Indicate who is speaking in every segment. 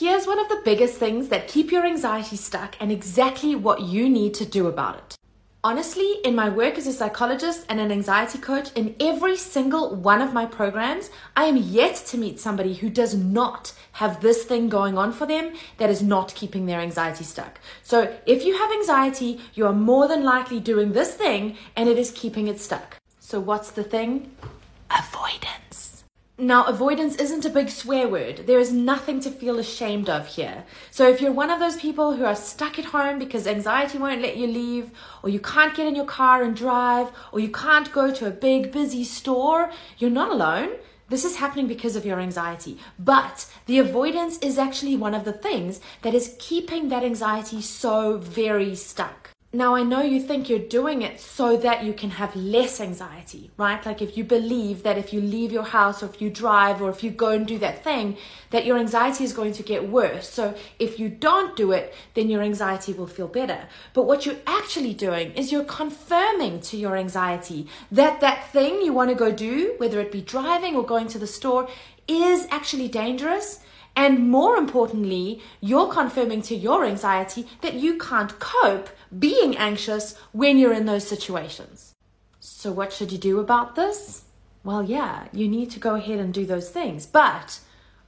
Speaker 1: Here's one of the biggest things that keep your anxiety stuck and exactly what you need to do about it. Honestly, in my work as a psychologist and an anxiety coach, in every single one of my programs, I am yet to meet somebody who does not have this thing going on for them that is not keeping their anxiety stuck. So, if you have anxiety, you are more than likely doing this thing and it is keeping it stuck. So, what's the thing? Avoidance. Now, avoidance isn't a big swear word. There is nothing to feel ashamed of here. So, if you're one of those people who are stuck at home because anxiety won't let you leave, or you can't get in your car and drive, or you can't go to a big, busy store, you're not alone. This is happening because of your anxiety. But the avoidance is actually one of the things that is keeping that anxiety so very stuck. Now, I know you think you're doing it so that you can have less anxiety, right? Like if you believe that if you leave your house or if you drive or if you go and do that thing, that your anxiety is going to get worse. So if you don't do it, then your anxiety will feel better. But what you're actually doing is you're confirming to your anxiety that that thing you want to go do, whether it be driving or going to the store, is actually dangerous and more importantly, you're confirming to your anxiety that you can't cope being anxious when you're in those situations. So, what should you do about this? Well, yeah, you need to go ahead and do those things. But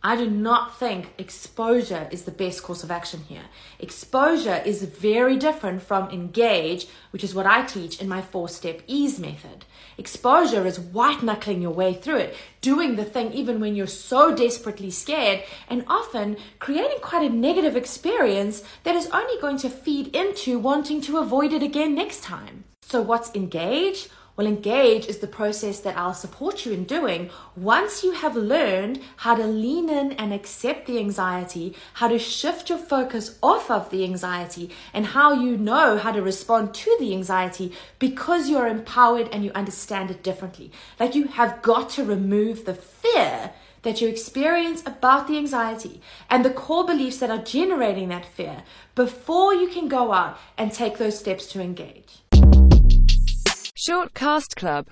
Speaker 1: I do not think exposure is the best course of action here. Exposure is very different from engage, which is what I teach in my four step ease method. Exposure is white knuckling your way through it, doing the thing even when you're so desperately scared, and often creating quite a negative experience that is only going to feed into wanting to avoid it again next time. So, what's engage? Well, engage is the process that I'll support you in doing once you have learned how to lean in and accept the anxiety, how to shift your focus off of the anxiety, and how you know how to respond to the anxiety because you're empowered and you understand it differently. Like you have got to remove the fear that you experience about the anxiety and the core beliefs that are generating that fear before you can go out and take those steps to engage.
Speaker 2: Shortcast Club